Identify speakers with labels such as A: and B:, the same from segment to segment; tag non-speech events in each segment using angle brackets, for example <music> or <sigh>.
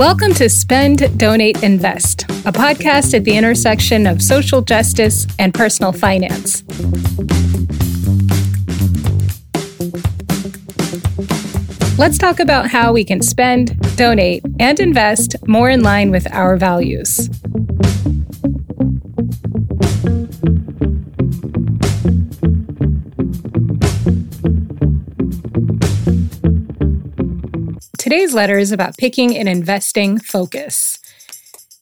A: Welcome to Spend, Donate, Invest, a podcast at the intersection of social justice and personal finance. Let's talk about how we can spend, donate, and invest more in line with our values. Today's letter is about picking an investing focus.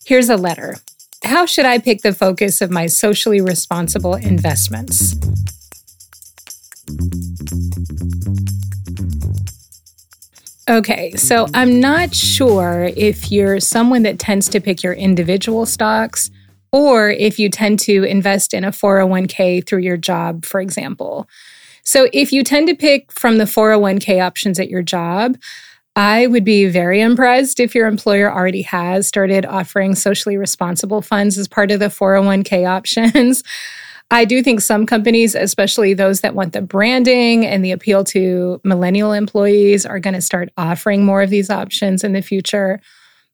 A: Here's a letter How should I pick the focus of my socially responsible investments? Okay, so I'm not sure if you're someone that tends to pick your individual stocks or if you tend to invest in a 401k through your job, for example. So if you tend to pick from the 401k options at your job, I would be very impressed if your employer already has started offering socially responsible funds as part of the 401k options. <laughs> I do think some companies, especially those that want the branding and the appeal to millennial employees, are going to start offering more of these options in the future.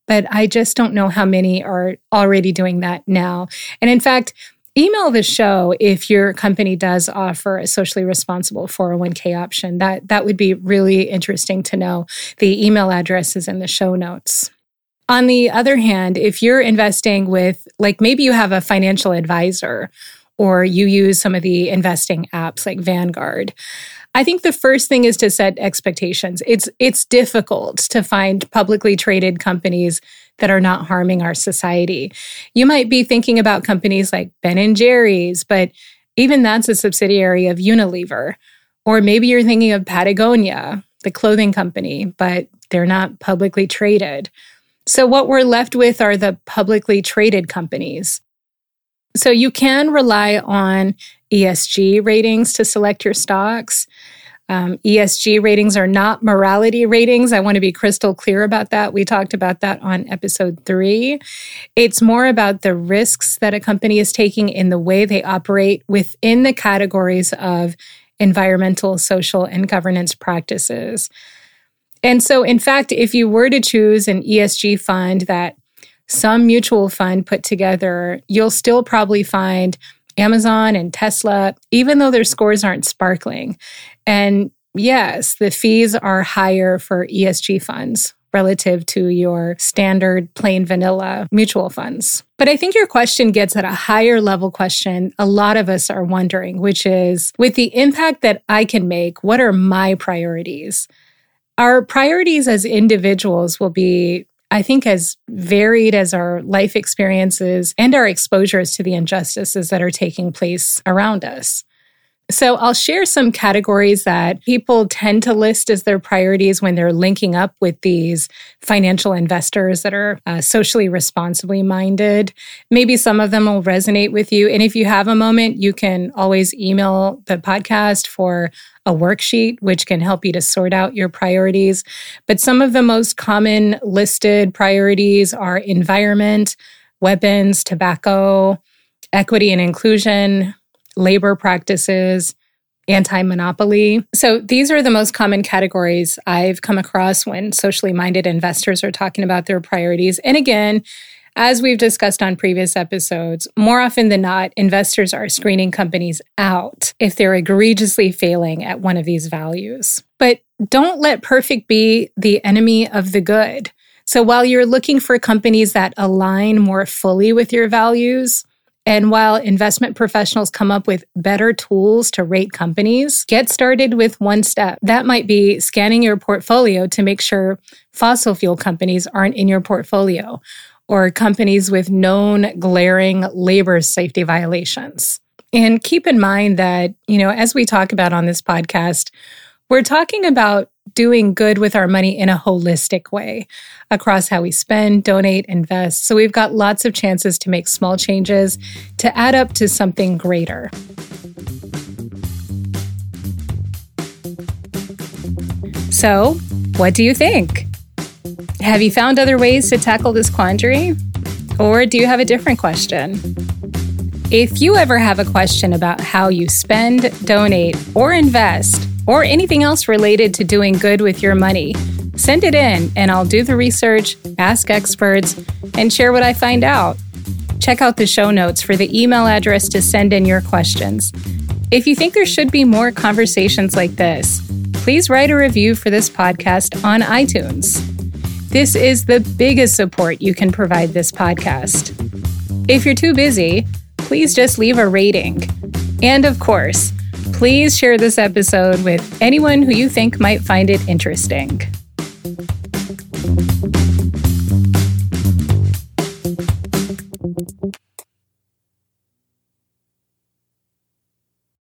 A: But I just don't know how many are already doing that now. And in fact, email the show if your company does offer a socially responsible 401k option. That that would be really interesting to know. The email address is in the show notes. On the other hand, if you're investing with like maybe you have a financial advisor or you use some of the investing apps like Vanguard, I think the first thing is to set expectations. It's it's difficult to find publicly traded companies that are not harming our society. You might be thinking about companies like Ben and Jerry's, but even that's a subsidiary of Unilever. Or maybe you're thinking of Patagonia, the clothing company, but they're not publicly traded. So what we're left with are the publicly traded companies. So you can rely on ESG ratings to select your stocks. Um, ESG ratings are not morality ratings. I want to be crystal clear about that. We talked about that on episode three. It's more about the risks that a company is taking in the way they operate within the categories of environmental, social, and governance practices. And so, in fact, if you were to choose an ESG fund that some mutual fund put together, you'll still probably find Amazon and Tesla, even though their scores aren't sparkling. And yes, the fees are higher for ESG funds relative to your standard plain vanilla mutual funds. But I think your question gets at a higher level question a lot of us are wondering, which is with the impact that I can make, what are my priorities? Our priorities as individuals will be I think, as varied as our life experiences and our exposures to the injustices that are taking place around us. So, I'll share some categories that people tend to list as their priorities when they're linking up with these financial investors that are uh, socially responsibly minded. Maybe some of them will resonate with you. And if you have a moment, you can always email the podcast for a worksheet, which can help you to sort out your priorities. But some of the most common listed priorities are environment, weapons, tobacco, equity and inclusion labor practices, anti monopoly. So these are the most common categories I've come across when socially minded investors are talking about their priorities. And again, as we've discussed on previous episodes, more often than not, investors are screening companies out if they're egregiously failing at one of these values. But don't let perfect be the enemy of the good. So while you're looking for companies that align more fully with your values, and while investment professionals come up with better tools to rate companies, get started with one step. That might be scanning your portfolio to make sure fossil fuel companies aren't in your portfolio or companies with known glaring labor safety violations. And keep in mind that, you know, as we talk about on this podcast, we're talking about doing good with our money in a holistic way across how we spend, donate, invest. So we've got lots of chances to make small changes to add up to something greater. So, what do you think? Have you found other ways to tackle this quandary? Or do you have a different question? If you ever have a question about how you spend, donate, or invest, or anything else related to doing good with your money, Send it in, and I'll do the research, ask experts, and share what I find out. Check out the show notes for the email address to send in your questions. If you think there should be more conversations like this, please write a review for this podcast on iTunes. This is the biggest support you can provide this podcast. If you're too busy, please just leave a rating. And of course, please share this episode with anyone who you think might find it interesting.